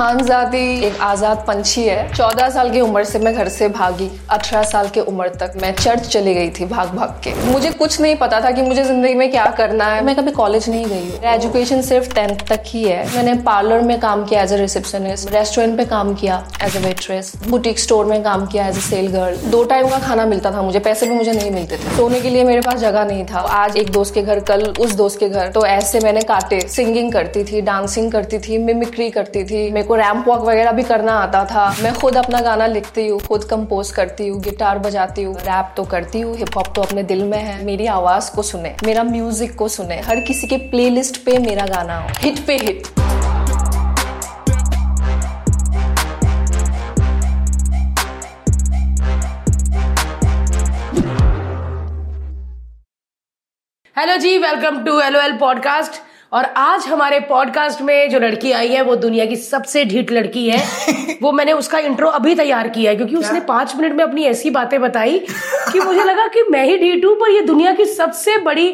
खानजादी एक आज़ाद पंछी है। चौदह साल की उम्र से मैं घर से भागी, अठारह साल की उम्र तक मैं चर्च चली गई थी भाग भाग के। मुझे कुछ नहीं पता था कि मुझे ज़िंदगी में क्या करना है। मैं कभी कॉलेज नहीं गई हूँ। एजुकेशन सिर्फ़ टेंथ तक ही है। मैंने पार्लर में काम किया एज ए रिसेप्शनिस्ट रेस्टोरेंट पे काम किया as a waitress boutique store में काम किया एज ए सेल गर्ल दो टाइम का खाना मिलता था मुझे, पैसे भी मुझे नहीं मिलते थे। सोने के लिए मेरे पास जगह नहीं था। आज एक दोस्त के घर, कल उस दोस्त के घर। तो ऐसे मैंने काटे सिंगिंग करती थी डांसिंग करती थी मिमिक्री करती थी। मेरे को रैम्प वॉक वगैरह भी करना आता था। मैं खुद अपना गाना लिखती हूँ, खुद कंपोज करती हूँ गिटार बजाती हूँ रैप तो करती हूँ हिप हॉप तो अपने दिल में है। मेरी आवाज़ को सुने, मेरा म्यूज़िक को सुने, हर किसी के प्लेलिस्ट पे मेरा गाना हो हिट पे hit hello ji welcome to L podcast और आज हमारे पॉडकास्ट में जो लड़की आई है वो दुनिया की सबसे ढीठ लड़की है। वो मैंने उसका इंट्रो अभी तैयार किया है क्योंकि क्या? उसने पाँच मिनट में अपनी ऐसी बातें बताई कि मुझे लगा कि मैं ही ढीठ हूँ पर ये दुनिया की सबसे बड़ी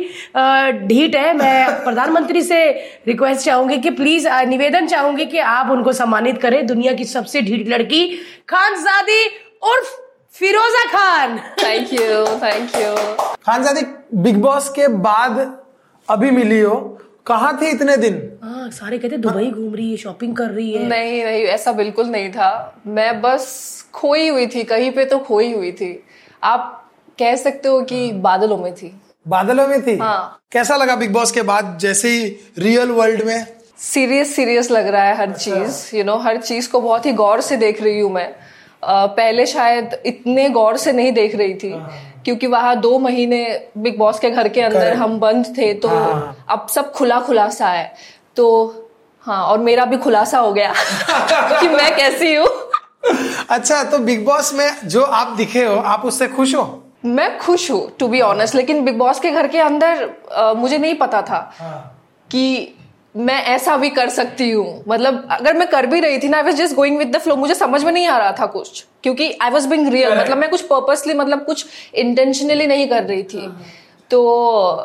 ढीठ है। मैं प्रधानमंत्री से रिक्वेस्ट चाहूँगी कि प्लीज़ निवेदन चाहूँगी कि आप उनको सम्मानित करें। दुनिया की सबसे ढीठ लड़की Khanzaadi उर्फ़ Firoza Khan. Thank you thank you Khanzaadi Bigg Boss के बाद अभी मिली हो कहा थे इतने दिन? आ, हाँ, सारे कहते दुबई घूम रही है शॉपिंग कर रही है। नहीं नहीं ऐसा बिल्कुल नहीं था। मैं बस खोई हुई थी कहीं पे तो खोई हुई थी। आप कह सकते हो कि बादलों में थी। बादलों में थी? हाँ। कैसा लगा बिग बॉस के बाद जैसे ही रियल वर्ल्ड में? सीरियस सीरियस लग रहा है हर अच्छा। चीज़ यू नो हर चीज़ को बहुत ही गौर से देख रही हूँ मैं। पहले शायद इतने गौर से नहीं देख रही थी। हाँ। क्योंकि वहाँ दो महीने बिग बॉस के घर के अंदर हम बंद थे तो हाँ। अब सब खुला खुलासा है तो हाँ और मेरा भी खुलासा हो गया कि मैं कैसी हूँ अच्छा तो बिग बॉस में जो आप दिखे हो आप उससे खुश हो मैं खुश हूँ टू बी ऑनेस्ट लेकिन बिग बॉस के घर के अंदर आ, मुझे नहीं पता था हाँ. कि मैं ऐसा भी कर सकती हूँ। मतलब अगर मैं कर भी रही थी ना I was just going with the flow मुझे समझ में नहीं आ रहा था कुछ क्योंकि आई वॉज़ बिंग रियल मतलब मैं कुछ पर्पसली मतलब कुछ इंटेंशनली नहीं कर रही थी। तो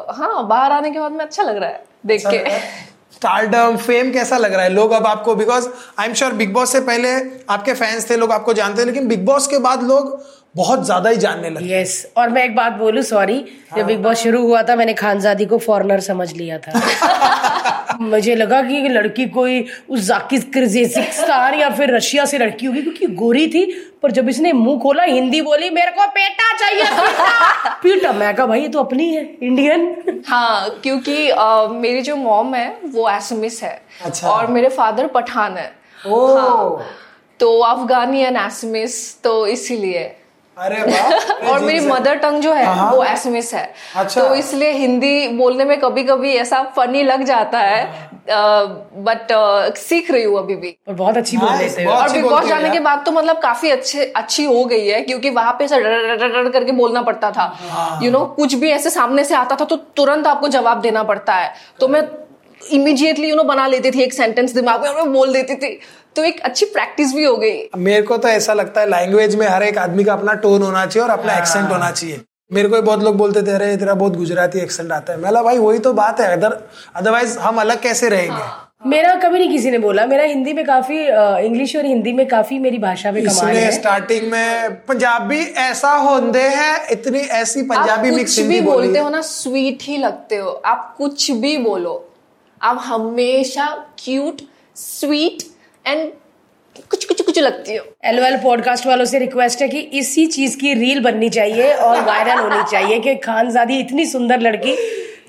हाँ बाहर आने के बाद में अच्छा लग रहा है देख के। स्टारडम फेम कैसा लग रहा है? लोग अब आपको because I am sure Bigg Boss से पहले आपके फैंस थे लोग आपको जानते हैं लेकिन बिग बॉस के बाद लोग बहुत ज़्यादा ही जानने लगे। Yes yes. और मैं एक बात बोलू सॉरी हाँ, जब बिग बॉस शुरू हुआ था मैंने खानजादी को फॉरनर समझ लिया था। मुझे लगा कि लड़की कोई उस जाकिस्तान या फिर रशिया से लड़की होगी क्योंकि गोरी थी पर जब इसने मुँह खोला हिंदी बोली मेरे को पेटा चाहिए पीटा। मैं कहा भाई ये तो अपनी है इंडियन हाँ क्योंकि आ, मेरी जो मॉम है वो एसमिस है। अच्छा। और मेरे फादर पठान है। ओ। हाँ, तो अफगानी एंड एसमिस तो इसीलिए। अरे और मेरी मदर टंग जो है हाँ, हाँ। वो एसमिस है अच्छा। तो इसलिए हिंदी बोलने में कभी कभी ऐसा फनी लग जाता है बट हाँ। uh, सीख रही हूँ अभी भी और बहुत अच्छी बोल लेते हैं और बिग बॉस जाने के बाद तो मतलब काफ़ी अच्छे अच्छी हो गई है क्योंकि वहाँ पे डर करके बोलना पड़ता था यू। नो कुछ भी ऐसे सामने से आता था तो तुरंत आपको जवाब देना पड़ता है तो मैं इमीडिएटली यू नो बना लेती थी एक सेंटेंस दिमाग में और मैं बोल देती थी तो एक अच्छी प्रैक्टिस भी हो गई। मेरे को तो ऐसा लगता है लैंग्वेज में हर एक आदमी का अपना टोन होना चाहिए और अपना एक्सेंट हाँ। होना चाहिए। मेरे को बहुत लोग बोलते थे अरे तेरा बहुत गुजराती एक्सेंट आता है। मैं भाई वही तो बात है। अदर अदरवाइज़ हम अलग कैसे रहेंगे? हाँ। मेरा कभी नहीं किसी ने बोला। मेरा हिंदी में काफ़ी इंग्लिश और हिंदी में काफ़ी मेरी भाषा में कमाल है। स्टार्टिंग में पंजाबी ऐसा होते हैं इतनी ऐसी पंजाबी मिक्स हिंदी भी बोलते हो ना स्वीट ही लगते हो। आप कुछ भी बोलो। आप हमेशा क्यूट स्वीट एंड कुछ कुछ कुछ लगती हो। एल एल पॉडकास्ट वालों से रिक्वेस्ट है कि इसी चीज़ की रील बननी चाहिए और वायरल होनी चाहिए कि खानजादी इतनी सुंदर लड़की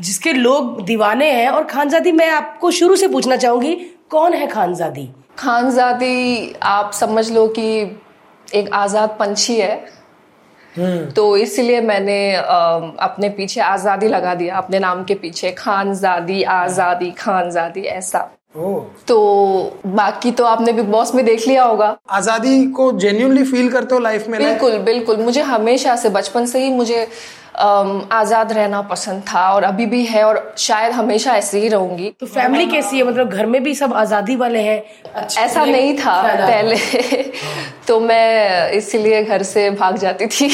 जिसके लोग दीवाने हैं और खानजादी मैं आपको शुरू से पूछना चाहूँगी कौन है खानजादी? खानजादी आप समझ लो कि एक आज़ाद पंछी है। हम्म। तो इसलिए मैंने अपने पीछे आज़ादी लगा दिया अपने नाम के पीछे खानजादी आज़ादी खानजादी ऐसा। तो बाकी तो आपने बिग बॉस में देख लिया होगा। आज़ादी को जेन्यूनली फील करते हो लाइफ में बिल्कुल बिल्कुल। मुझे हमेशा से बचपन से ही मुझे आज़ाद रहना पसंद था और अभी भी है और शायद हमेशा ऐसे ही रहूँगी। तो फैमिली कैसी है? मतलब घर में भी सब आज़ादी वाले हैं? ऐसा नहीं था पहले। तो मैं इसीलिए घर से भाग जाती थी।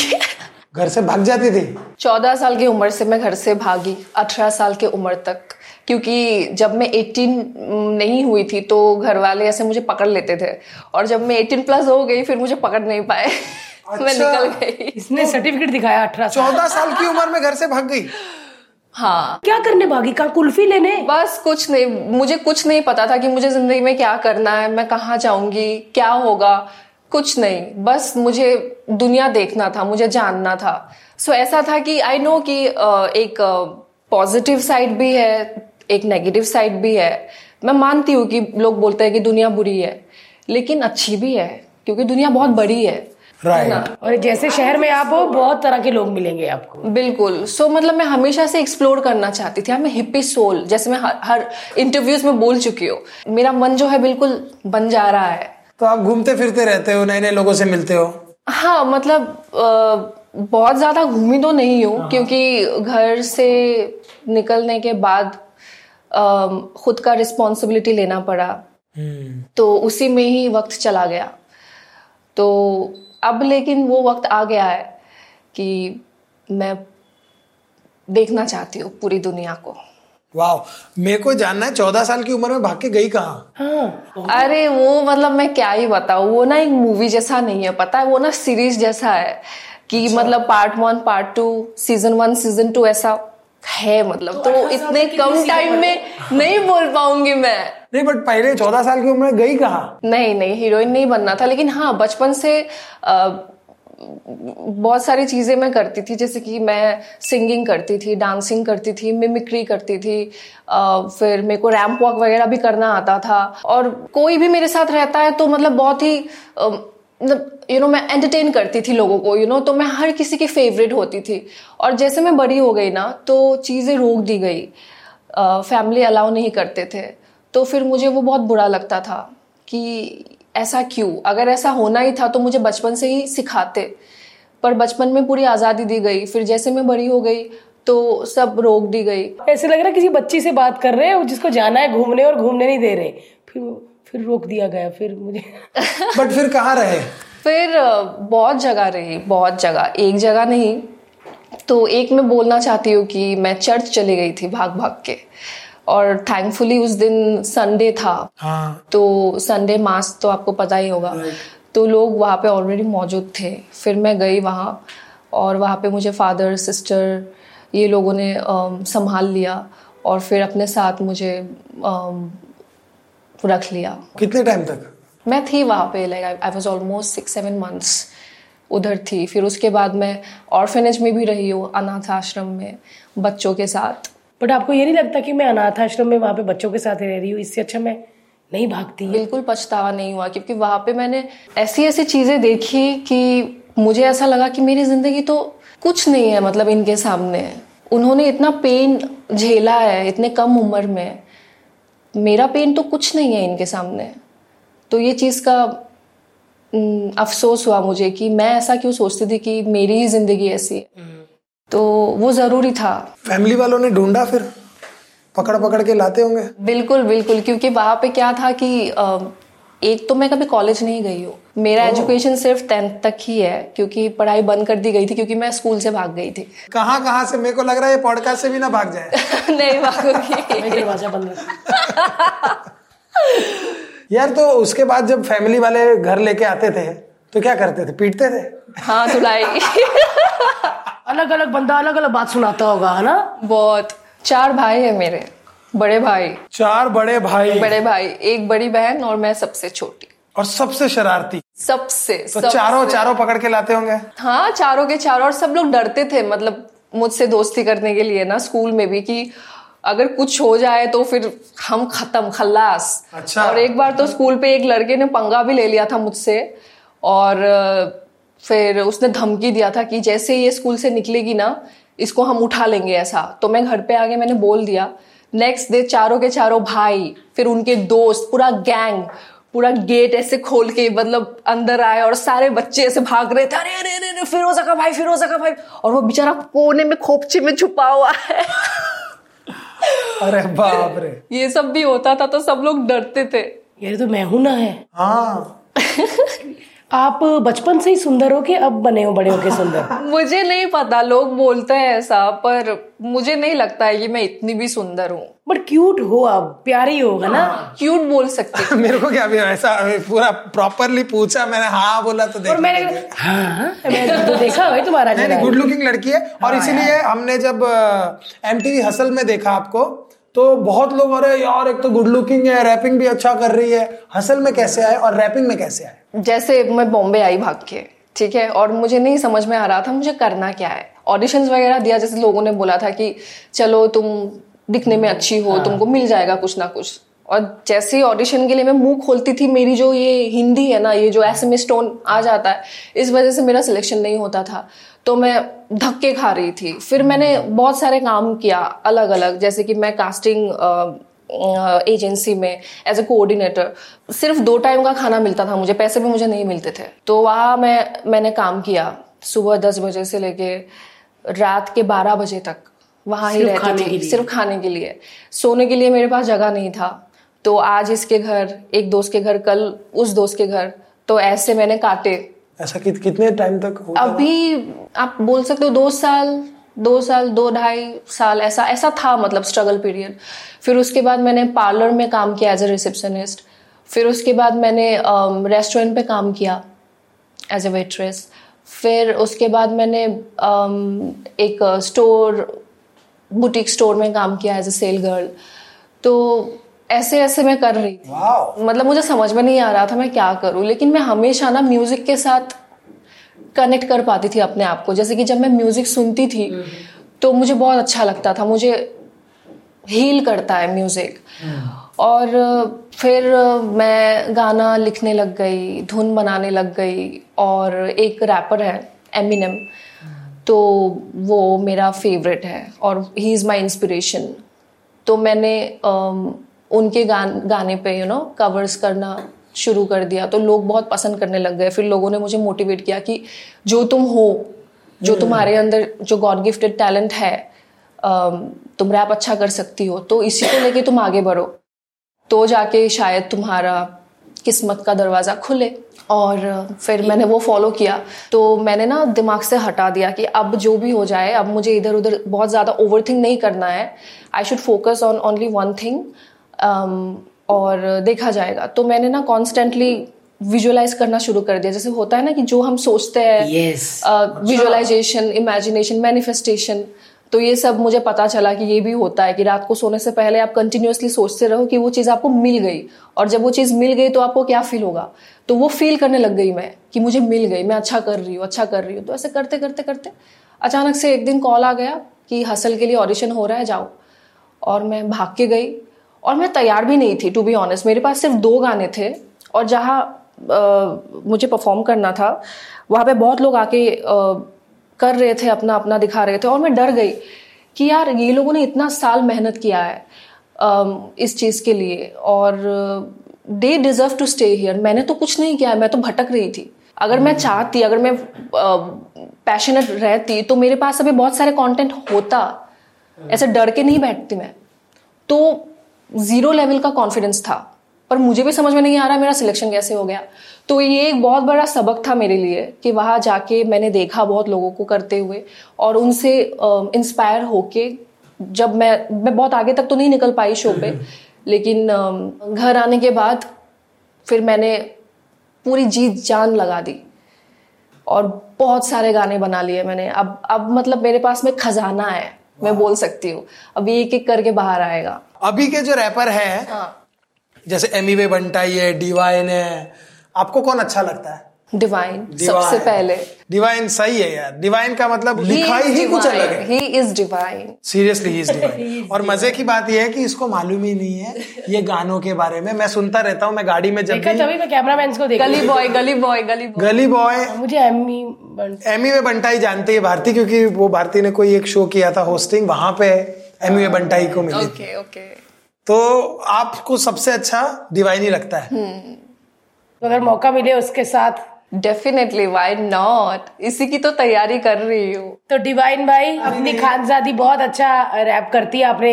घर से भाग जाती थी? चौदह साल की उम्र से मैं घर से भागी अठारह साल की उम्र तक। क्योंकि जब मैं 18 नहीं हुई थी तो घर वाले ऐसे मुझे पकड़ लेते थे। और जब मैं 18 प्लस हो गई फिर मुझे पकड़ नहीं पाए। अच्छा, मैं। निकल गई। इसने सर्टिफिकेट दिखाया अठारह चौदह साल की उम्र में घर से भाग गई? हाँ। क्या करने भागी? कहा कुल्फी लेने? बस कुछ नहीं मुझे कुछ नहीं पता था कि मुझे ज़िंदगी में क्या करना है मैं कहाँ जाऊँगी क्या होगा। कुछ नहीं बस मुझे दुनिया देखना था मुझे जानना था। सो ऐसा था कि आई नो कि एक पॉजिटिव साइड भी है एक नेगेटिव साइड भी है। मैं मानती हूँ कि लोग बोलते हैं कि दुनिया बुरी है लेकिन अच्छी भी है क्योंकि दुनिया बहुत बड़ी है। राइट और जैसे शहर में आप हो बहुत तरह के लोग मिलेंगे आपको। बिल्कुल। सो so, मतलब मैं हमेशा से एक्सप्लोर करना चाहती थी। मैं हिप्पी सोल जैसे मैं हर, हर इंटरव्यूज़ में बोल चुकी हूँ। मेरा मन जो है बिल्कुल बन जा रहा है। तो आप घूमते फिरते रहते हो नए नए लोगों से मिलते हो? हाँ मतलब बहुत ज़्यादा घूमी तो नहीं हूँ। क्योंकि घर से निकलने के बाद खुद का रिस्पॉन्सिबिलिटी लेना पड़ा। तो उसी में ही वक्त चला गया। तो अब लेकिन वो वक्त आ गया है कि मैं देखना चाहती हूँ पूरी दुनिया को। वाह मेरे को जानना है चौदह साल की उम्र में भाग के गई कहाँ? हाँ। अरे वो मतलब मैं क्या ही बताऊँ वो ना एक मूवी जैसा नहीं है पता है? वो ना सीरीज़ जैसा है कि मतलब part one part two season one season two ऐसा। है मतलब तो, तो इतने कम टाइम में नहीं बोल पाऊँगी मैं। नहीं बट पहले चौदह साल की उम्र में गई कहाँ? नहीं नहीं हीरोइन नहीं बनना था लेकिन हाँ बचपन से बहुत सारी चीज़ें मैं करती थी जैसे कि मैं सिंगिंग करती थी डांसिंग करती थी मिमिक्री करती थी अ, फिर मेरे को रैम्प वॉक वगैरह भी करना आता था। और कोई भी मेरे साथ रहता है तो मतलब बहुत ही मतलब यू नो मैं एंटरटेन करती थी लोगों को यू you नो know, तो मैं हर किसी की फेवरेट होती थी। और जैसे मैं बड़ी हो गई ना तो चीज़ें रोक दी गई। फैमिली अलाउ नहीं करते थे। तो फिर मुझे वो बहुत बुरा लगता था कि ऐसा क्यों? अगर ऐसा होना ही था तो मुझे बचपन से ही सिखाते। पर बचपन में पूरी आज़ादी दी गई। फिर जैसे मैं बड़ी हो गई तो सब रोक दी गई। ऐसे लग रहा है किसी बच्ची से बात कर रहे हैं जिसको जाना है घूमने और घूमने नहीं दे रहे। फिर फिर रोक दिया गया फिर मुझे बट फिर कहाँ रहे? फिर बहुत जगह रही बहुत जगह एक जगह नहीं। तो एक मैं बोलना चाहती हूँ कि मैं चर्च चली गई थी भाग भाग के और थैंकफुली उस दिन संडे था। हाँ। तो संडे मास तो आपको पता ही होगा। तो लोग वहाँ पे ऑलरेडी मौजूद थे। फिर मैं गई वहाँ और वहाँ पे मुझे फादर सिस्टर ये लोगों ने संभाल लिया और फिर अपने साथ मुझे रख लिया कितने टाइम तक? मैं थी वहाँ पे like I was almost six seven months उधर थी। फिर उसके बाद मैं ऑर्फेनेज में भी रही हूँ अनाथ आश्रम में बच्चों के साथ। बट आपको ये नहीं लगता कि मैं अनाथ आश्रम में वहाँ पे बच्चों के साथ रह रही हूँ? इससे अच्छा मैं नहीं भागती। बिल्कुल पछतावा नहीं हुआ क्योंकि वहाँ पे मैंने ऐसी ऐसी चीज़ें देखी कि मुझे ऐसा लगा कि मेरी ज़िंदगी तो कुछ नहीं है मतलब इनके सामने। उन्होंने इतना पेन झेला है इतने कम उम्र में। मेरा पेन तो कुछ नहीं है इनके सामने। तो ये चीज़ का हम्म, अफसोस हुआ मुझे कि मैं ऐसा क्यों सोचती थी कि मेरी ही ज़िंदगी ऐसी है। तो वो ज़रूरी था। फैमिली वालों ने ढूंढा फिर? पकड़ पकड़ के लाते होंगे? बिल्कुल बिल्कुल क्योंकि वहाँ पे क्या था कि एक तो मैं कभी कॉलेज नहीं गई हूँ। मेरा एजुकेशन सिर्फ़ टेंथ तक ही है क्योंकि पढ़ाई बंद कर दी गई थी क्योंकि मैं स्कूल से भाग गई थी। कहाँ कहाँ से? मेरे को लग रहा है ये पॉडकास्ट से भी ना भाग जाए। नहीं भागूँगी। बंद यार तो उसके बाद जब फैमिली वाले घर लेके आते थे तो क्या करते थे? पीटते थे? हाँ धुलाई। अलग अलग बंदा अलग अलग बात सुनाता होगा है ना? बहुत। चार भाई है मेरे। बड़े भाई। चार बड़े भाई। बड़े भाई। एक बड़ी बहन और मैं सबसे छोटी। और सबसे शरारती। सबसे तो सबसे- चारों चारों पकड़ के लाते होंगे? हाँ चारों के चारों। और सब लोग डरते थे मतलब मुझसे दोस्ती करने के लिए ना स्कूल में भी कि अगर कुछ हो जाए तो फिर हम खत्म खल्लास अच्छा। और एक बार तो स्कूल पे एक लड़के ने पंगा भी ले लिया था मुझसे। और फिर उसने धमकी दिया था कि जैसे ये स्कूल से निकलेगी ना इसको हम उठा लेंगे ऐसा। तो मैं घर पे आगे मैंने बोल दिया। नेक्स्ट डे चारों के चारों भाई फिर उनके दोस्त पूरा गैंग पूरा गेट ऐसे खोल के मतलब अंदर आए और सारे बच्चे ऐसे भाग रहे थे अरे अरे अरे अरे फिरोजा का भाई फिरोजा का भाई। और वो बेचारा कोने में खोपचे में छुपा हुआ है। अरे बाप रे। ये सब भी होता था तो सब लोग डरते थे। यार ये तो मैं हूँ ना है। हाँ। आप बचपन से ही सुंदर हो कि अब बने हो बड़े होके सुंदर? मुझे नहीं पता लोग बोलते हैं ऐसा पर मुझे नहीं लगता है कि मैं इतनी भी सुंदर हूँ। बट क्यूट हो आप प्यारे ही होगा ना? क्यूट बोल सकते मेरे को क्या ऐसा पूरा प्रॉपरली पूछा मैंने हाँ बोला तो और देख मैंने हाँ मैंने तो देखा भाई तुम्हारा गुड लुकिंग लड़की है। और इसीलिए हमने जब एम टीवी हसल में देखा आपको तो बहुत लोग अरे यार एक तो गुड लुकिंग है रैपिंग भी अच्छा कर रही है। हसल में कैसे आए और रैपिंग में कैसे आए? जैसे मैं बॉम्बे आई भाग के ठीक है? और मुझे नहीं समझ में आ रहा था मुझे करना क्या है। ऑडिशंस वगैरह दिया जैसे लोगों ने बोला था कि चलो तुम दिखने में अच्छी हो तुमको मिल जाएगा कुछ ना कुछ। और जैसे ही ऑडिशन के लिए मैं मुँह खोलती थी मेरी जो ये हिंदी है ना ये जो एस एम टोन आ जाता है इस वजह से मेरा सिलेक्शन नहीं होता था। तो मैं धक्के खा रही थी। फिर मैंने बहुत सारे काम किया अलग अलग जैसे कि मैं कास्टिंग एजेंसी में एज ए कोऑर्डिनेटर सिर्फ़ दो टाइम का खाना मिलता था मुझे पैसे भी मुझे नहीं मिलते थे। तो वहाँ मैं मैंने काम किया सुबह दस बजे से लेके रात के बारह बजे तक। वहाँ ही रहती थी सिर्फ़ खाने के लिए। सोने के लिए मेरे पास जगह नहीं था। तो आज इसके घर एक दोस्त के घर कल उस दोस्त के घर तो ऐसे मैंने काटे। ऐसा कि, कितने टाइम तक होता? अभी आप बोल सकते हो दो साल दो साल दो ढाई साल ऐसा ऐसा था मतलब स्ट्रगल पीरियड फिर उसके बाद मैंने पार्लर में काम किया एज ए रिसेप्शनिस्ट फिर उसके बाद मैंने रेस्टोरेंट पे काम किया एज ए वेट्रेस फिर उसके बाद मैंने um, एक स्टोर बुटीक स्टोर में काम किया एज ए सेल गर्ल तो ऐसे ऐसे मैं कर रही थी। मतलब मुझे समझ में नहीं आ रहा था मैं क्या करूँ लेकिन मैं हमेशा ना म्यूज़िक के साथ कनेक्ट कर पाती थी अपने आप को। जैसे कि जब मैं म्यूज़िक सुनती थी तो मुझे बहुत अच्छा लगता था मुझे हील करता है म्यूज़िक और फिर मैं गाना लिखने लग गई धुन बनाने लग गई और एक रैपर है एमिनम तो वो मेरा फेवरेट है और ही इज़ माई इंस्पिरेशन तो मैंने उनके गान गाने पे यू नो कवर्स करना शुरू कर दिया। तो लोग बहुत पसंद करने लग गए। फिर लोगों ने मुझे मोटिवेट किया कि जो तुम हो जो तुम्हारे अंदर जो गॉड गिफ्टेड टैलेंट है तुम रैप अच्छा कर सकती हो। तो इसी को लेके तुम आगे बढ़ो। तो जाके शायद तुम्हारा किस्मत का दरवाज़ा खुले। और फिर मैंने वो फॉलो किया। तो मैंने ना दिमाग से हटा दिया कि अब जो भी हो जाए अब मुझे इधर उधर बहुत ज़्यादा ओवर थिंक नहीं करना है। I should focus on only one thing और देखा जाएगा। तो मैंने ना कॉन्स्टेंटली विजुअलाइज करना शुरू कर दिया। जैसे होता है ना कि जो हम सोचते हैं विजुअलाइजेशन इमेजिनेशन मैनिफेस्टेशन तो ये सब मुझे पता चला कि ये भी होता है कि रात को सोने से पहले आप कंटिन्यूअसली सोचते रहो कि वो चीज़ आपको मिल गई। और जब वो चीज़ मिल गई तो आपको क्या फील होगा? तो वो फील करने लग गई मैं कि मुझे मिल गई मैं अच्छा कर रही हूँ अच्छा कर रही हूँ। तो ऐसे करते करते करते अचानक से एक दिन कॉल आ गया कि हसल के लिए ऑडिशन हो रहा है जाओ। और मैं भाग के गई। और मैं तैयार भी नहीं थी टू बी ऑनेस्ट मेरे पास सिर्फ़ दो गाने थे और जहाँ मुझे परफॉर्म करना था वहाँ पे बहुत लोग आके कर रहे थे अपना अपना दिखा रहे थे और मैं डर गई कि यार ये लोगों ने इतना साल मेहनत किया है इस चीज़ के लिए और they deserve to stay here मैंने तो कुछ नहीं किया मैं तो भटक रही थी। अगर मैं चाहती अगर मैं पैशनेट रहती तो मेरे पास अभी बहुत सारे कंटेंट होता। ऐसे डर के नहीं बैठती मैं। तो ज़ीरो लेवल का कॉन्फिडेंस था। पर मुझे भी समझ में नहीं आ रहा मेरा सिलेक्शन कैसे हो गया। तो ये एक बहुत बड़ा सबक था मेरे लिए कि वहाँ जाके मैंने देखा बहुत लोगों को करते हुए और उनसे इंस्पायर होके जब मैं मैं बहुत आगे तक तो नहीं निकल पाई शो पे लेकिन अम, घर आने के बाद फिर मैंने पूरी जीत जान लगा दी और बहुत सारे गाने बना लिए मैंने। अब अब मतलब मेरे पास में खजाना है मैं बोल सकती हूँ। अब एक एक करके बाहर आएगा। अभी के जो रैपर है हाँ। जैसे एमी वे बंटाई है डिवाइन है आपको कौन अच्छा लगता है? डिवाइन सबसे पहले। डिवाइन सही है यार। डिवाइन का मतलब लिखाई ही कुछ अलग है। He is divine seriously he is divine और मज़े की बात यह है कि इसको मालूम ही नहीं है ये गानों के बारे में। मैं सुनता रहता हूँ मैं गाड़ी में जब भी मैं कैमरामैन को देख। गली बॉय गली बॉय गली बॉय गली बॉय मुझे एमी एमी वे बंटाई जानती है भारती क्योंकि वो भारती ने कोई एक शो किया था होस्टिंग वहाँ पे। एमी वे बंटाई को मिली। Okay okay. तो आपको सबसे अच्छा डिवाइन ही लगता है। तो अगर मौका मिले उसके साथ? डेफिनेटली वाई नॉट इसी की तो तैयारी कर रही हूँ। तो डिवाइन भाई अपनी खानजादी बहुत अच्छा रैप करती है। आपने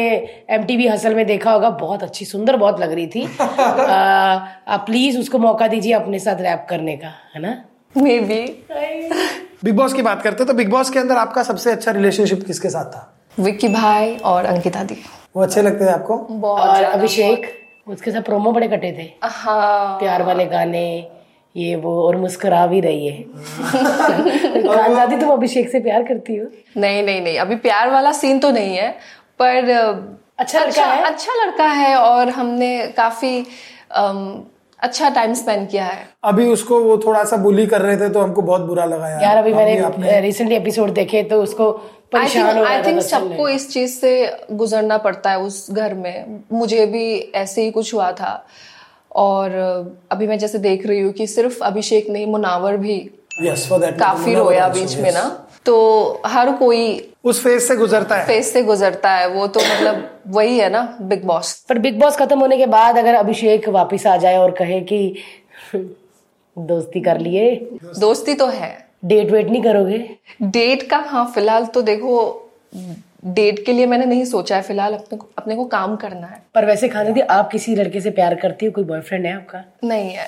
एम हसल में देखा होगा बहुत अच्छी सुंदर बहुत लग रही थी। आ, आप प्लीज़ उसको मौका दीजिए अपने साथ रैप करने का है ना? मे बी बिग बॉस की बात करते हैं तो बिग बॉस के अंदर आपका सबसे अच्छा रिलेशनशिप किसके साथ था? विक्की भाई और अंकिता दी। वो अच्छे लगते हैं आपको? बहुत और अभिषेक? उसके साथ प्रोमो बड़े कटे थे। हाँ। प्यार वाले गाने ये वो और मुस्कुरा भी रही है। खानजादी तुम अभिषेक से प्यार करती हो। नहीं नहीं नहीं। अभी प्यार वाला सीन तो नहीं है पर अच्छा लड़का है? अच्छा लड़का है और हमने काफ़ी अम, अच्छा टाइम स्पेंड किया है। अभी उसको वो थोड़ा सा बुली कर रहे थे तो हमको बहुत बुरा लगा यार। यार अभी मैंने रिसेंटली एपिसोड देखे तो उसको आई परेशान थिंक आई थिंक सबको इस चीज़ से गुजरना पड़ता है उस घर में। मुझे भी ऐसे ही कुछ हुआ था। और अभी मैं जैसे देख रही हूँ कि सिर्फ़ अभिषेक नहीं मुनावर भी दैट काफ़ी रोया बीच में ना। तो हर कोई उस फ़ेज़ से गुजरता है। फेस से गुजरता है। वो तो मतलब वही है ना बिग बॉस पर बिग बॉस खत्म होने के बाद अगर अभिषेक वापस आ जाए और कहे कि दोस्ती कर लिए। दोस्ती तो है। डेट वेट नहीं करोगे? डेट का हाँ फ़िलहाल तो देखो डेट के लिए मैंने नहीं सोचा है फ़िलहाल अपने को अपने को काम करना है। पर वैसे खाने दी आप किसी लड़के से प्यार करती हो? कोई बॉयफ्रेंड है आपका? नहीं है।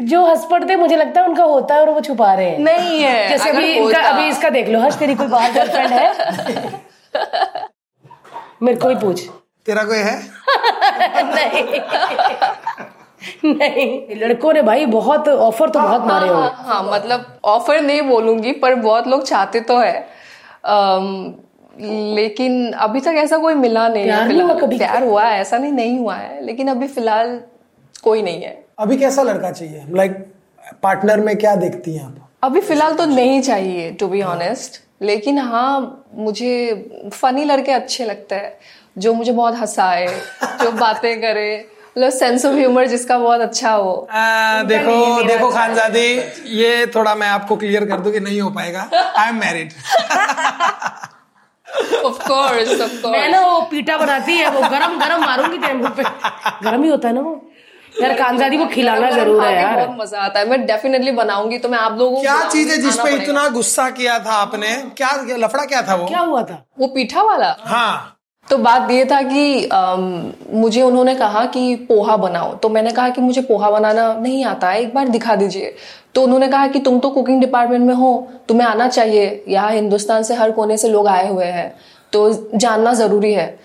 जो हंस पड़ते मुझे लगता है उनका होता है और वो छुपा रहे हैं। नहीं है। जैसे अभी इनका अभी इसका देख लो हर्ष तेरी कोई बाहर गर्लफ्रेंड है? मेरे को ही पूछ। तेरा कोई है? नहीं। नहीं। लड़कों ने भाई बहुत ऑफ़र तो बहुत मारे हो हाँ मतलब ऑफ़र नहीं बोलूँगी पर बहुत लोग चाहते तो है। अम, लेकिन अभी तक ऐसा कोई मिला नहीं प्यार है नहीं हुआ कभी? प्यार हुआ है ऐसा नहीं नहीं हुआ है। लेकिन अभी फ़िलहाल कोई नहीं है। अभी कैसा लड़का चाहिए? लाइक like, पार्टनर में क्या देखती हैं आप? अभी फ़िलहाल तो नहीं चाहिए टू बी ऑनेस्ट लेकिन हाँ मुझे फनी लड़के अच्छे लगते हैं जो मुझे बहुत हंसाए जो बातें करे। मतलब सेंस ऑफ़ ह्यूमर जिसका बहुत अच्छा हो। आ, देखो देखो खानजादी ये थोड़ा मैं आपको क्लियर कर दूँ कि नहीं हो पाएगा। I am married of course of मैं ना वो पीटा बनाती है वो गरम गरम मारूँगी तेरे मुँह पे। गरम ही होता है ना वो। यार कांजादी को खिलाना ज़रूर है यार। बहुत मज़ा आता है। मैं डेफिनेटली बनाऊँगी तो मैं आप लोगों को क्या चीज़ है जिस पे इतना गुस्सा किया था आपने? क्या- लफड़ा क्या था वो? क्या हुआ था? वो पीठा वाला? हाँ। तो बात ये था कि अम, मुझे उन्होंने कहा कि पोहा बनाओ। तो मैंने कहा कि मुझे पोहा बनाना नहीं आता है एक बार दिखा दीजिए। तो उन्होंने कहा कि तुम तो कुकिंग डिपार्टमेंट में हो तुम्हें आना चाहिए। यहाँ हिंदुस्तान से हर कोने से लोग आए हुए हैं तो जानना ज़रूरी है।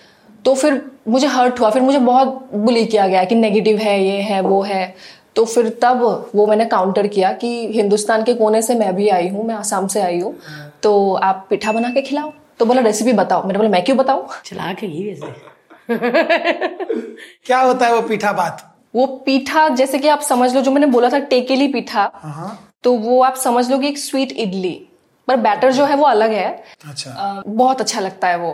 तो फिर मुझे हर्ट हुआ फिर मुझे बहुत बुली किया गया कि नेगेटिव है ये है वो है। तो फिर तब वो मैंने काउंटर किया कि हिंदुस्तान के कोने से मैं भी आई हूँ मैं आसाम से आई हूँ। तो आप पिठा बना के खिलाओ। तो बोला रेसिपी बताओ. मैंने बोला मैं क्यों बताऊँ? चला के ही वैसे क्या होता है वो पीठा बात? वो पीठा जैसे कि आप समझ लो जो मैंने बोला था टेकेली पीठा तो वो आप समझ लो कि एक स्वीट इडली पर बैटर जो है वो अलग है। अच्छा। अ, बहुत अच्छा लगता है वो।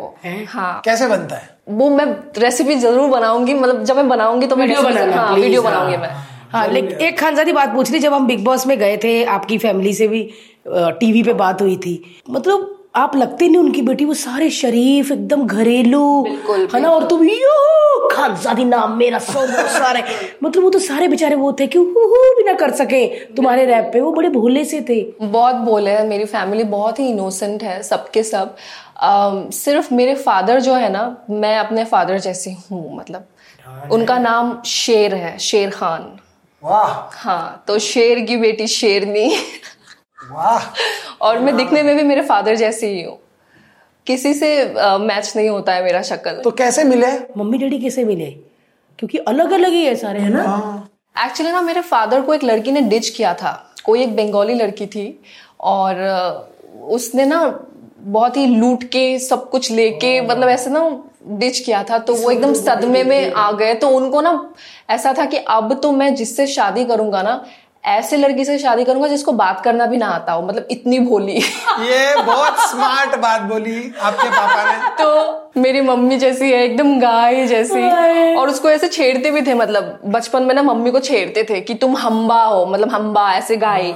हाँ? कैसे बनता है? वो मैं रेसिपी ज़रूर बनाऊँगी मतलब जब मैं बनाऊँगी तो मैं वीडियो recipe- बनाना, हाँ वीडियो हाँ। बनाऊँगी मैं। हाँ लेकिन एक खानजादी बात पूछ ली जब हम बिग बॉस में गए थे आपकी फैमिली से भी टीवी पे बात हुई थी मतलब आप लगते नहीं उनकी बेटी वो सारे शरीफ एकदम घरेलू। है ना? और तुम यो खानजादी नाम मेरा सौ सारे। मतलब वो तो सारे बेचारे वो थे कि हु हु भी ना कर सके तुम्हारे रैप पे। वो बड़े भोले से थे। बहुत बोले हैं। मेरी फैमिली बहुत ही इनोसेंट है सबके सब। अम, सिर्फ़ मेरे फादर जो है ना मैं अपने फादर जैसी हूँ मतलब। उनका नाम शेर है शेर खान। वाह। हाँ तो शेर की बेटी शेरनी। वाह। और मैं दिखने में भी मेरे फादर जैसी ही हूँ। किसी से मैच नहीं होता है मेरा शक्ल। तो कैसे मिले? मम्मी डैडी कैसे मिले? क्योंकि अलग अलग ही है सारे है ना? एक्चुअली ना मेरे फादर को एक लड़की ने डिच किया था। कोई एक बंगाली लड़की थी। और उसने ना बहुत ही लूट के सब कुछ लेके मतलब ऐसे ना डिच किया था। तो वो एकदम सदमे में आ गए। तो उनको ना ऐसा था कि अब तो मैं जिससे शादी करूँगा ना ऐसे लड़की से शादी करूँगा जिसको बात करना भी ना आता हो मतलब इतनी भोली। ये बहुत स्मार्ट बात बोली आपके पापा ने। तो मेरी मम्मी जैसी है एकदम गाय जैसी। और उसको ऐसे छेड़ते भी थे मतलब बचपन में ना मम्मी को छेड़ते थे कि तुम हम्बा हो मतलब हम्बा ऐसे गाय।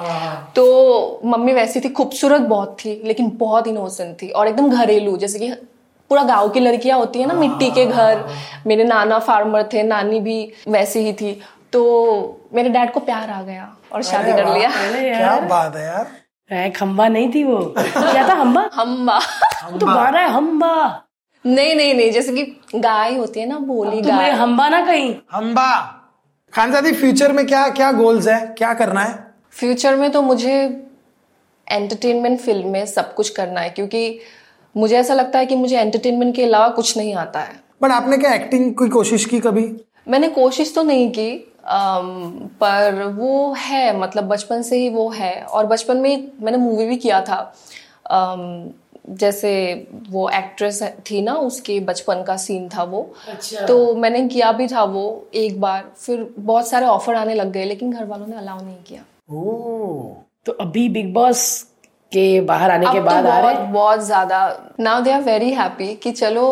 तो मम्मी वैसी थी खूबसूरत बहुत थी लेकिन बहुत इनोसेंट थी। और एकदम घरेलू जैसे कि पूरा गाँव की लड़कियाँ होती है ना मिट्टी के घर। मेरे नाना फार्मर थे नानी भी वैसी ही थी। तो मेरे डैड को प्यार आ गया और शादी कर लिया। क्या बात है यार। खम्बा नहीं थी वो? क्या था हम्बा? हम्बा। तो गा रहा है हम्बा। नहीं नहीं नहीं जैसे कि गाय होती है ना बोली गाय। हम्बा ना कहीं। हम्बा। खानजादी फ्यूचर में क्या क्या गोल्स है? क्या करना है? फ्यूचर में तो मुझे एंटरटेनमेंट फ़िल्म में सब कुछ करना है क्योंकि मुझे ऐसा लगता है कि मुझे एंटरटेनमेंट के अलावा कुछ नहीं आता है। बट आपने क्या एक्टिंग की कोशिश की कभी? मैंने कोशिश तो नहीं की अम, पर वो है मतलब बचपन से ही वो है। और बचपन में मैंने मूवी भी किया था। अम, जैसे वो एक्ट्रेस थी ना उसके बचपन का सीन था वो। अच्छा। तो मैंने किया भी था वो एक बार। फिर बहुत सारे ऑफ़र आने लग गए लेकिन घर वालों ने अलाउ नहीं किया। ओ तो अभी बिग बॉस के बाहर आने के तो बाद आ रहे बहुत बहुत ज़्यादा। Now they are very happy कि चलो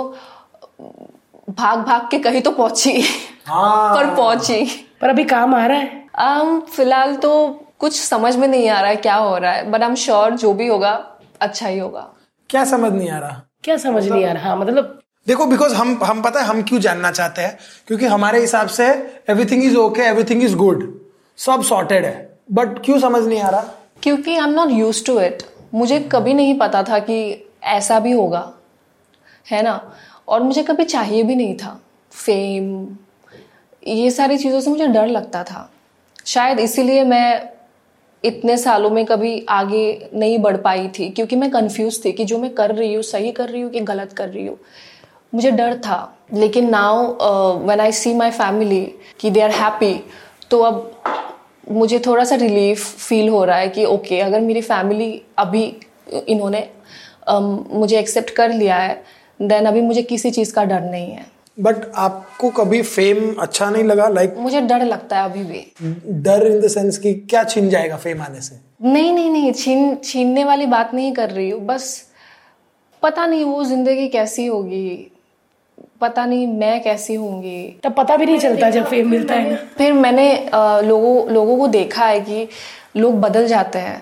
भाग भाग के कहीं तो पहुँची। हाँ। पर पहुँची। पर अभी काम आ रहा है? um, फ़िलहाल तो कुछ समझ में नहीं आ रहा है क्या हो रहा है। बट आई एम श्योर जो भी होगा अच्छा ही होगा। क्या समझ नहीं आ रहा? क्या समझ नहीं आ रहा? हाँ मतलब देखो बिकॉज़ हम हम पता है हम क्यों जानना चाहते हैं? क्योंकि हमारे हिसाब से everything is okay everything is good सब सॉर्टेड है। बट क्यों समझ नहीं आ रहा? क्योंकि I am not use to it मुझे कभी नहीं पता था कि ऐसा भी होगा। है ना? और मुझे कभी चाहिए भी नहीं था। फेम ये सारी चीज़ों से मुझे डर लगता था। शायद इसीलिए मैं इतने सालों में कभी आगे नहीं बढ़ पाई थी क्योंकि मैं कंफ्यूज थी कि जो मैं कर रही हूँ सही कर रही हूँ कि गलत कर रही हूँ। मुझे डर था लेकिन now when I see my family कि दे आर हैप्पी तो अब मुझे थोड़ा सा रिलीफ फील हो रहा है कि ओके okay, अगर मेरी फैमिली अभी इन्होंने um, मुझे एक्सेप्ट कर लिया है देन अभी मुझे किसी चीज़ का डर नहीं है। बट आपको कभी फेम अच्छा नहीं लगा? लाइक like, मुझे डर लगता है अभी भी। डर इन द सेंस कि क्या छिन जाएगा फेम आने से? नहीं नहीं नहीं छीन छीनने वाली बात नहीं कर रही हूँ बस पता नहीं वो ज़िंदगी कैसी होगी पता नहीं मैं कैसी होंगी। तब पता भी नहीं चलता जब फेम मिलता है। ना फिर मैंने लोगों लोगों को देखा है कि लोग बदल जाते हैं।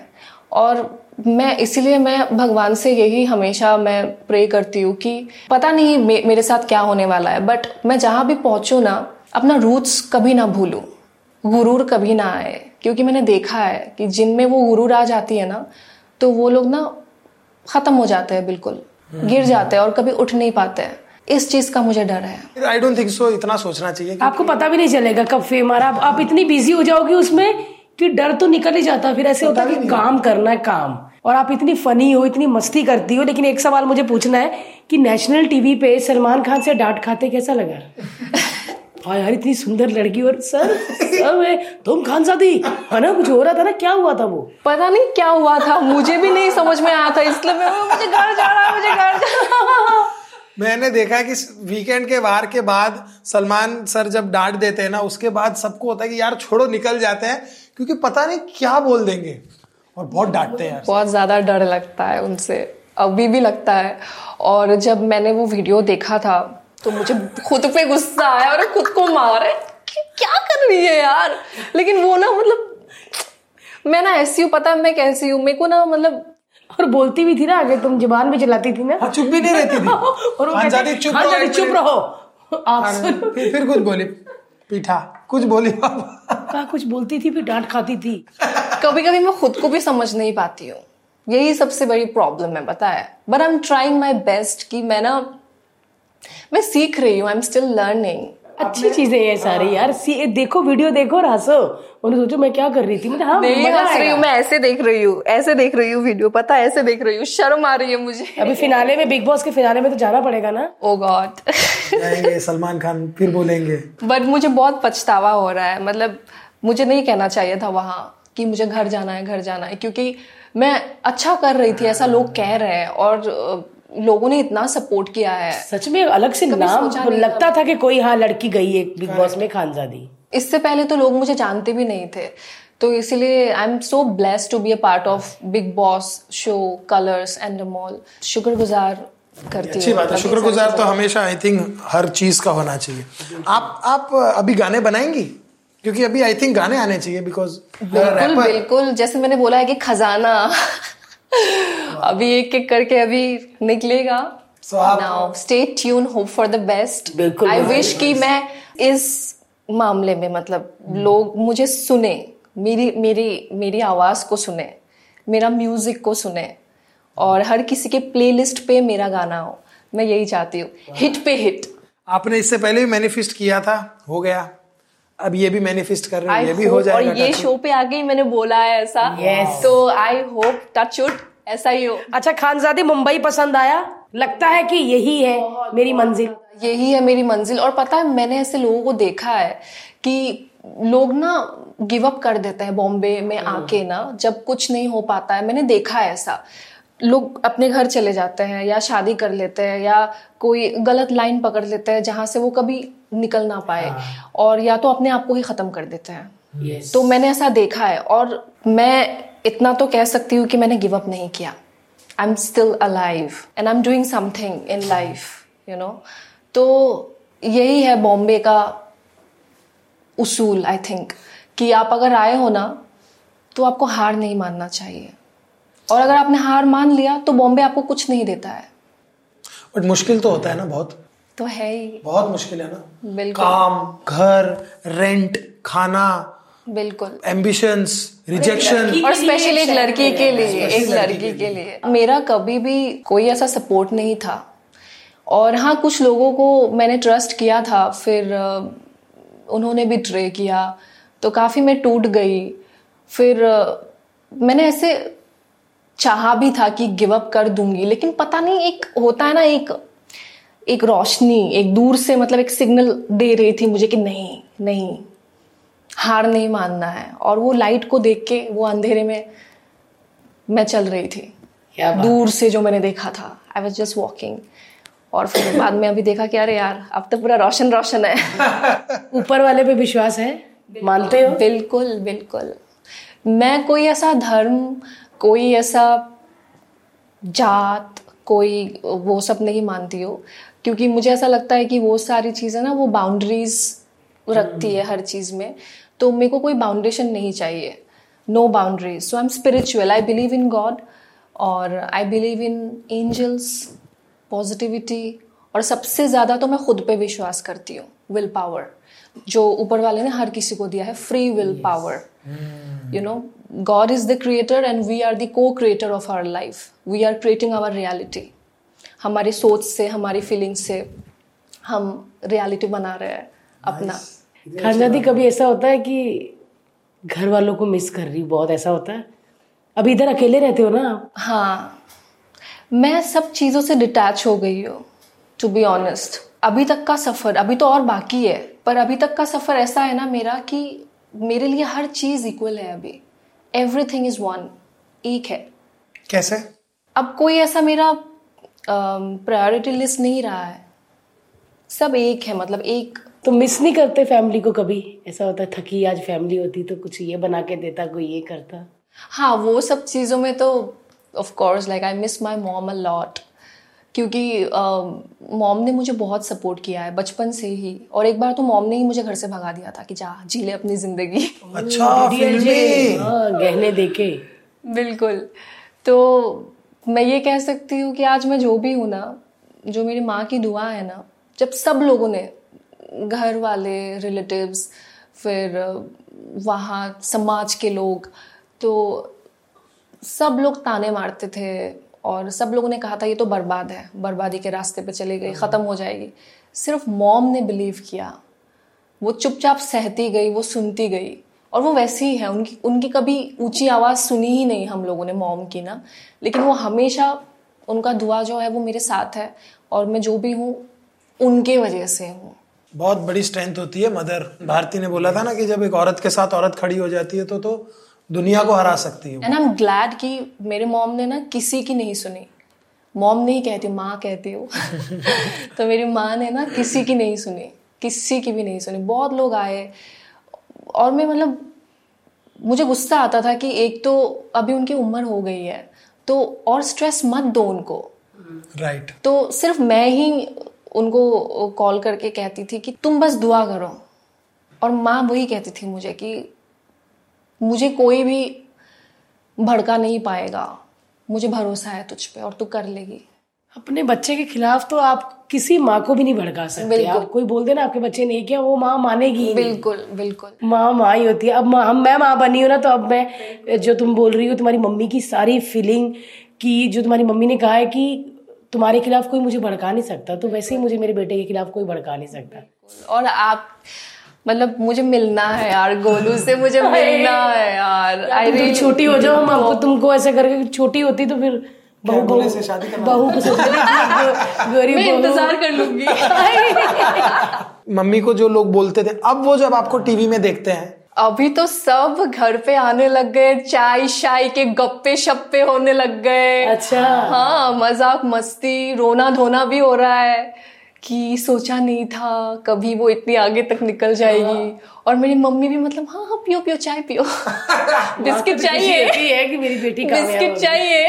और मैं इसीलिए मैं भगवान से यही हमेशा मैं प्रे करती हूँ कि पता नहीं मे, मेरे साथ क्या होने वाला है बट मैं जहाँ भी पहुंचूँ ना अपना रूट्स कभी ना भूलूं। गुरूर कभी ना आए क्योंकि मैंने देखा है कि जिनमें वो गुरूर आ जाती है ना तो वो लोग ना खत्म हो जाते हैं बिल्कुल गिर जाते हैं और कभी उठ नहीं पाते हैं। इस चीज़ का मुझे डर है। आई डोंट थिंक सो इतना सोचना चाहिए कि आपको पता भी नहीं चलेगा कब फेम आ रहा आप, आप इतनी बिज़ी हो जाओगे उसमें कि डर तो निकल ही जाता फिर ऐसे होता है कि काम करना है काम। और आप इतनी फनी हो इतनी मस्ती करती हो लेकिन एक सवाल मुझे पूछना है कि नेशनल टीवी पे सलमान खान से डांट खाते कैसा लगा? हाँ यार इतनी सुंदर लड़की और सर सर मैं तुम खान सादी है ना कुछ हो रहा था ना क्या हुआ था वो? पता नहीं क्या हुआ था मुझे भी नहीं समझ में आया था इसलिए मैं मुझे घर जाना है मुझे घर जाना मैंने देखा है कि वीकेंड के वार के बाद सलमान सर जब डांट देते हैं ना उसके बाद सबको होता है कि यार छोड़ो निकल जाते हैं क्योंकि पता नहीं क्या बोल देंगे। और बहुत डांटते हैं बहुत ज़्यादा डर लगता है उनसे अभी भी लगता है। और जब मैंने वो वीडियो देखा था तो मुझे खुद पे गुस्सा आया और खुद को मारे कि क्या कर रही है यार? लेकिन वो ना मतलब मैं ना ऐसी हूँ पता मैं कैसी हूँ? मेरे को ना मतलब और बोलती भी थी ना आगे तुम ज़ुबान भी चलाती थी ना। हाँ, चुप भी नहीं रहती थी। और वो कहते, चुप "हाँ, रहो, चुप रहो। आप सुनो। फिर फिर कुछ बोली पीठा कुछ बोली कहा कुछ बोलती थी फिर डांट खाती थी। कभी कभी मैं खुद को भी समझ नहीं पाती हूँ। यही सबसे बड़ी प्रॉब्लम है पता है। But I am trying my best कि मैं ना मैं सीख रही हूँ आई एम स्टिल लर्निंग अच्छी चीज़ें ये सारी यार। सी देखो वीडियो देखो और हंसो। उन्हें सोचो मैं क्या कर रही थी? मतलब हाँ नहीं हंस रही हूँ मैं ऐसे देख रही हूँ ऐसे देख रही हूँ वीडियो पता है ऐसे देख रही हूँ। शर्म आ रही है मुझे। अभी फिनाले में बिग बॉस के फिनाले में तो जाना पड़ेगा ना? ओ गॉड सलमान खान फिर बोलेंगे। बट मुझे बहुत पछतावा हो रहा है। मतलब मुझे नहीं कहना चाहिए था वहाँ। कि मुझे घर जाना है घर जाना है क्योंकि मैं अच्छा कर रही थी ऐसा लोग कह रहे हैं और लोगों ने इतना सपोर्ट किया है। सच में अलग से नाम लगता था कि कोई हाँ लड़की गई है बिग बॉस में खानजादी। इससे पहले तो लोग मुझे जानते भी नहीं थे। तो इसीलिए I am so blessed to be a part of Bigg Boss show Colors Endemol शुक्रगुजार करती अच्छी बात है। शुक्रगुजार तो हमेशा आई थिंक हर चीज़ का होना चाहिए। आप आप अभी गाने बनाएँगी? क्योंकि अभी आई थिंक गाने आने चाहिए बिकॉज़ बिल्कुल बिल्कुल। जैसे मैंने बोला है कि खजाना। अभी एक एक करके अभी निकलेगा। So आप- now stay tune hope for the best बिल्कुल, आई विश कि मैं इस मामले में मतलब लोग मुझे सुने मेरी मेरी मेरी आवाज़ को सुने मेरा म्यूज़िक को सुने और हर किसी के प्लेलिस्ट पे मेरा गाना हो। मैं यही चाहती हूँ। हिट पे हिट आपने इससे पहले भी मैनिफेस्ट किया था हो गया। अब ये भी मैनिफेस्ट कर रहे I हैं ये भी हो जाएगा और ये शो पे आके ही मैंने बोला है ऐसा। Yes. तो आई होप टच ऐसा ही हो। अच्छा खानजादी मुंबई पसंद आया? लगता है कि यही है मेरी मंजिल। यही है मेरी मंजिल। और पता है मैंने ऐसे लोगों को देखा है कि लोग ना गिव अप कर देते हैं बॉम्बे में आके ना जब कुछ नहीं हो पाता है। मैंने देखा है ऐसा। लोग अपने घर चले जाते हैं या शादी कर लेते हैं या कोई गलत लाइन पकड़ लेते हैं जहाँ से वो कभी निकल ना पाए और या तो अपने आप को ही खत्म कर देते हैं। तो मैंने ऐसा देखा है और मैं इतना तो कह सकती हूँ कि मैंने गिव अप नहीं किया। I am still alive and I am doing something in life you know तो यही है बॉम्बे का उसूल आई थिंक कि आप अगर आए हो ना तो आपको हार नहीं मानना चाहिए। और अगर आपने हार मान लिया तो बॉम्बे आपको कुछ नहीं देता है। बट मुश्किल तो होता है ना बहुत। तो है ही। बहुत मुश्किल है ना। बिल्कुल। काम घर रेंट खाना बिल्कुल। एम्बिशंस रिजेक्शन और स्पेशली एक लड़की के लिए एक लड़की के लिए। मेरा कभी भी कोई ऐसा सपोर्ट नहीं था। और हाँ कुछ लोगों को मैंने ट्रस्ट किया था फिर उन्होंने भी ट्रे किया। तो काफ़ी मैं टूट गई। फिर मैंने ऐसे चाहा भी था कि गिव अप कर दूँगी लेकिन पता नहीं एक होता है ना एक एक रोशनी एक दूर से मतलब एक सिग्नल दे रही थी मुझे कि नहीं नहीं हार नहीं मानना है। और वो लाइट को देख के वो अंधेरे में मैं चल रही थी। क्या दूर से जो मैंने देखा था आई वॉज़ जस्ट वॉकिंग और फिर बाद में अभी देखा कि अरे यार अब तो पूरा रोशन रोशन है। ऊपर वाले पे विश्वास है? मानते हो? बिल्कुल बिल्कुल। मैं कोई ऐसा धर्म कोई ऐसा जात कोई वो सब नहीं मानती हो क्योंकि मुझे ऐसा लगता है कि वो सारी चीज़ें ना वो बाउंड्रीज रखती है हर चीज़ में तो मेरे को कोई बाउंडेशन नहीं चाहिए। No boundaries so I am spiritual I believe in God और I believe in angels positivity और सबसे ज़्यादा तो मैं खुद पे विश्वास करती हूँ विल पावर जो ऊपर वाले ने हर किसी को दिया है free will power you know? God is the creator and we are the co-creator of our life. We are creating our reality. हमारी सोच से हमारी फीलिंग से हम रियलिटी बना रहे हैं अपना। खानजादी कभी ऐसा होता है कि घर वालों को मिस कर रही बहुत ऐसा होता है? अभी इधर अकेले रहते हो ना आप? हाँ। मैं सब चीज़ों से डिटैच हो गई हूँ टू बी ऑनेस्ट अभी तक का सफ़र अभी तो और बाकी है पर अभी तक का सफ़र ऐसा है ना मेरा कि मेरे लिए हर चीज़ इक्वल है अभी। एवरीथिंग इज़ वन एक है। कैसे? अब कोई ऐसा मेरा प्रायोरिटी लिस्ट नहीं रहा है। सब एक है मतलब एक। तो मिस नहीं करते फैमिली को कभी? ऐसा होता है थकी आज फैमिली होती तो कुछ ये बना के देता कोई ये करता। हाँ वो सब चीज़ों में तो of course like I miss my mom a lot क्योंकि मॉम ने मुझे बहुत सपोर्ट किया है बचपन से ही। और एक बार तो मॉम ने ही मुझे घर से भगा दिया था कि जा जी ले अपनी ज़िंदगी। अच्छा हाँ गहने देके बिल्कुल। तो मैं ये कह सकती हूँ कि आज मैं जो भी हूँ ना जो मेरी माँ की दुआ है ना जब सब लोगों ने घर वाले रिलेटिव्स फिर वहाँ समाज के लोग तो सब लोग ताने मारते थे। और सब लोगों ने कहा था ये तो बर्बाद है। बर्बादी के रास्ते पे चली गई ख़त्म हो जाएगी। सिर्फ़ मॉम ने बिलीव किया। वो चुपचाप सहती गई वो सुनती गई। और वो वैसी ही है उनकी उनकी कभी ऊँची आवाज़ सुनी ही नहीं हम लोगों ने मॉम की ना। लेकिन वो हमेशा उनका दुआ जो है वो मेरे साथ है। और मैं जो भी हूँ उनके वजह से हूँ। बहुत बड़ी स्ट्रेंथ होती है मदर। भारती ने बोला था ना कि जब एक औरत के साथ औरत खड़ी हो जाती है तो तो दुनिया को हरा सकती है एंड आई एम ग्लैड कि मेरे मॉम ने ना किसी की नहीं सुनी। मॉम नहीं कहती माँ कहती हूँ। तो मेरी माँ ने ना किसी की नहीं सुनी। किसी की भी नहीं सुनी। बहुत लोग आए। और मैं मतलब मुझे गुस्सा आता था कि एक तो अभी उनकी उम्र हो गई है। तो और स्ट्रेस मत दो उनको। Right right. तो सिर्फ़ मैं ही उनको कॉल करके कहती थी कि तुम बस दुआ करो। और माँ वही कहती थी मुझे कि मुझे कोई भी भड़का नहीं पाएगा। मुझे भरोसा है तुझ पे और तू कर लेगी। अपने बच्चे के खिलाफ तो आप किसी माँ को भी नहीं भड़का सकते। बिल्कुल। आप कोई बोल देना आपके बच्चे ने किया वो माँ मानेगी बिल्कुल बिल्कुल। माँ माँ ही होती है। अब माँ हम मैं माँ बनी हूँ ना तो अब मैं जो तुम बोल रही हो तुम्हारी मम्मी की सारी फीलिंग की जो तुम्हारी मम्मी ने कहा है कि तुम्हारे खिलाफ कोई मुझे भड़का नहीं सकता तो वैसे ही मुझे मेरे बेटे के खिलाफ कोई भड़का नहीं सकता। और आप मतलब मुझे मिलना है यार गोलू से मुझे मिलना है यार। आई तुम छोटी हो जाओ हम आपको तुमको ऐसा करके छोटी होती तो फिर बहू बहू से शादी करना बहू को गरीब मैं इंतज़ार कर लूँगी। मम्मी को जो लोग बोलते थे अब वो जब आपको टीवी में देखते हैं। अभी तो सब घर पे आने लग गए चाय शाय के गप्पे शप्पे होने लग गए। अच्छा। हाँ मज़ाक मस्ती रोना धोना भी हो रहा है। कि सोचा नहीं था कभी वो इतनी आगे तक निकल जाएगी। और मेरी मम्मी भी मतलब हाँ हाँ पियो पियो चाय पियो। बिस्किट चाहिए। है कि मेरी बेटी बिस्किट चाहिए।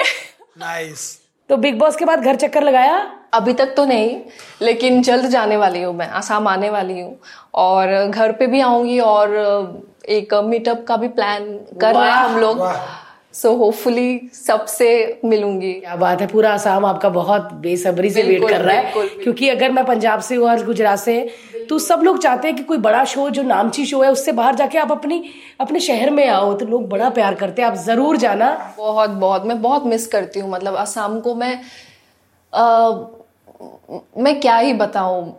नाइस तो बिग बॉस के बाद घर चक्कर लगाया? अभी तक तो नहीं लेकिन जल्द जाने वाली हूँ मैं आसाम आने वाली हूँ। और घर पे भी आऊँगी और एक मीटअप का भी प्लान कर रहे हैं हम लोग। सो होपफुली सबसे मिलूँगी। क्या बात है पूरा आसाम आपका बहुत बेसब्री से वेट कर रहा है। क्योंकि अगर मैं पंजाब से हूँ और गुजरात से तो सब लोग चाहते हैं कि कोई बड़ा शो जो नामची शो है उससे बाहर जाके आप अपनी अपने शहर में आओ तो लोग बड़ा प्यार करते हैं। आप ज़रूर जाना। बहुत बहुत मैं बहुत मिस करती हूँ। मतलब आसाम को मैं अ, मैं क्या ही बताऊँ।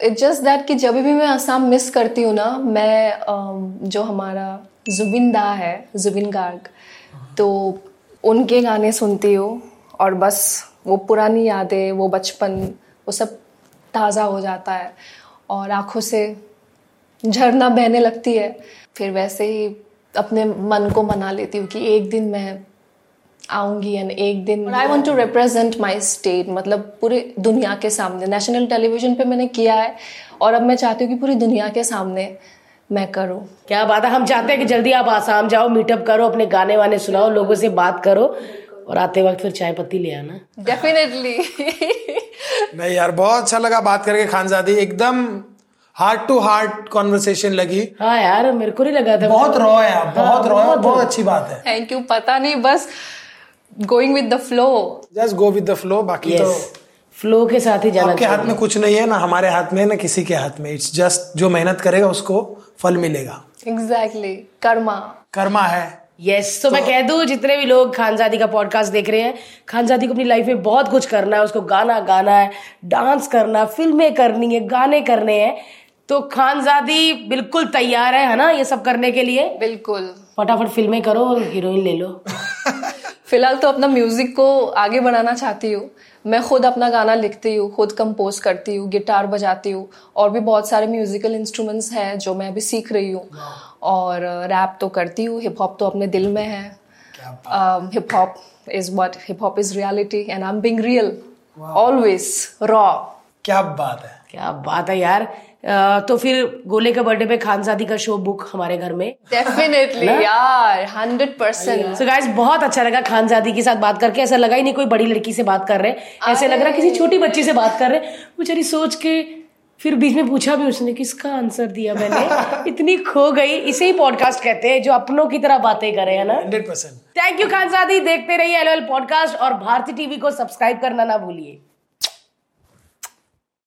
इट जस्ट दैट कि जब भी मैं आसाम मिस करती हूँ ना मैं अ, जो हमारा जुबिन दा है जुबिन गार्ग तो उनके गाने सुनती हूँ और बस वो पुरानी यादें वो बचपन वो सब ताज़ा हो जाता है और आँखों से झरना बहने लगती है। फिर वैसे ही अपने मन को मना लेती हूँ कि एक दिन मैं आऊँगी एंड एक दिन I want to represent my state मतलब पूरी दुनिया के सामने। नेशनल टेलीविज़न पे मैंने किया है और अब मैं चाहती हूँ कि पूरी दुनिया के सामने मैं करूँ। क्या बात है? हम चाहते हैं कि जल्दी आप आसाम जाओ मीटअप करो अपने गाने वाने सुनाओ लोगों से बात करो और आते वक्त फिर चाय पत्ती ले आना। डेफिनेटली नहीं यार बहुत अच्छा लगा बात करके खानजादी। एकदम हार्ट टू हार्ट कॉन्वर्सेशन लगी। हाँ यार मेरे को नहीं लगा था। बहुत रॉ है आप बहुत रॉ है बहुत अच्छी बात है। थैंक यू पता नहीं बस going with the flow just go with the flow बाकी तो फ्लो के साथ ही जाना आपके हाथ में कुछ नहीं है ना हमारे हाथ में ना किसी के हाथ में। इट्स जस्ट जो मेहनत करेगा उसको फल मिलेगा। एग्जैक्टली कर्मा कर्मा है। यस yes, तो मैं कह दूँ जितने भी लोग खानजादी का पॉडकास्ट देख रहे हैं खानजादी को अपनी लाइफ में बहुत कुछ करना है उसको गाना गाना है डांस करना है फ़िल्में करनी है गाने करने हैं तो खानजादी बिल्कुल तैयार है है ना ये सब करने के लिए? बिल्कुल। फटाफट फ़िल्में करो और हीरोइन ले लो। फ़िलहाल तो अपना म्यूज़िक को आगे बढ़ाना चाहती हूँ। मैं खुद अपना गाना लिखती हूँ खुद कंपोज करती हूँ गिटार बजाती हूँ और भी बहुत सारे म्यूजिकल इंस्ट्रूमेंट्स हैं जो मैं अभी सीख रही हूँ। और रैप तो करती हूँ हिप हॉप तो अपने दिल में है। Hip hop is what hip hop is reality and I am being real always raw क्या बात है। क्या बात है यार। तो फिर गोले के बर्थडे पे खानजादी का शो बुक हमारे घर में। डेफिनेटली यार हंड्रेड परसेंट सो गाइस बहुत अच्छा लगा खानजादी के साथ बात करके। ऐसा लगा ही नहीं कोई बड़ी लड़की से बात कर रहे हैं। ऐसे लग रहा किसी छोटी बच्ची से बात कर रहे हैं। बेचारी सोच के फिर बीच में पूछा भी उसने किसका आंसर दिया मैंने? इतनी खो गई। इसे ही पॉडकास्ट कहते हैं जो अपनों की तरह बातें करे है ना? Hundred percent thank you Khanzaadi देखते रहिए एल पॉडकास्ट और भारती टीवी को सब्सक्राइब करना ना भूलिए।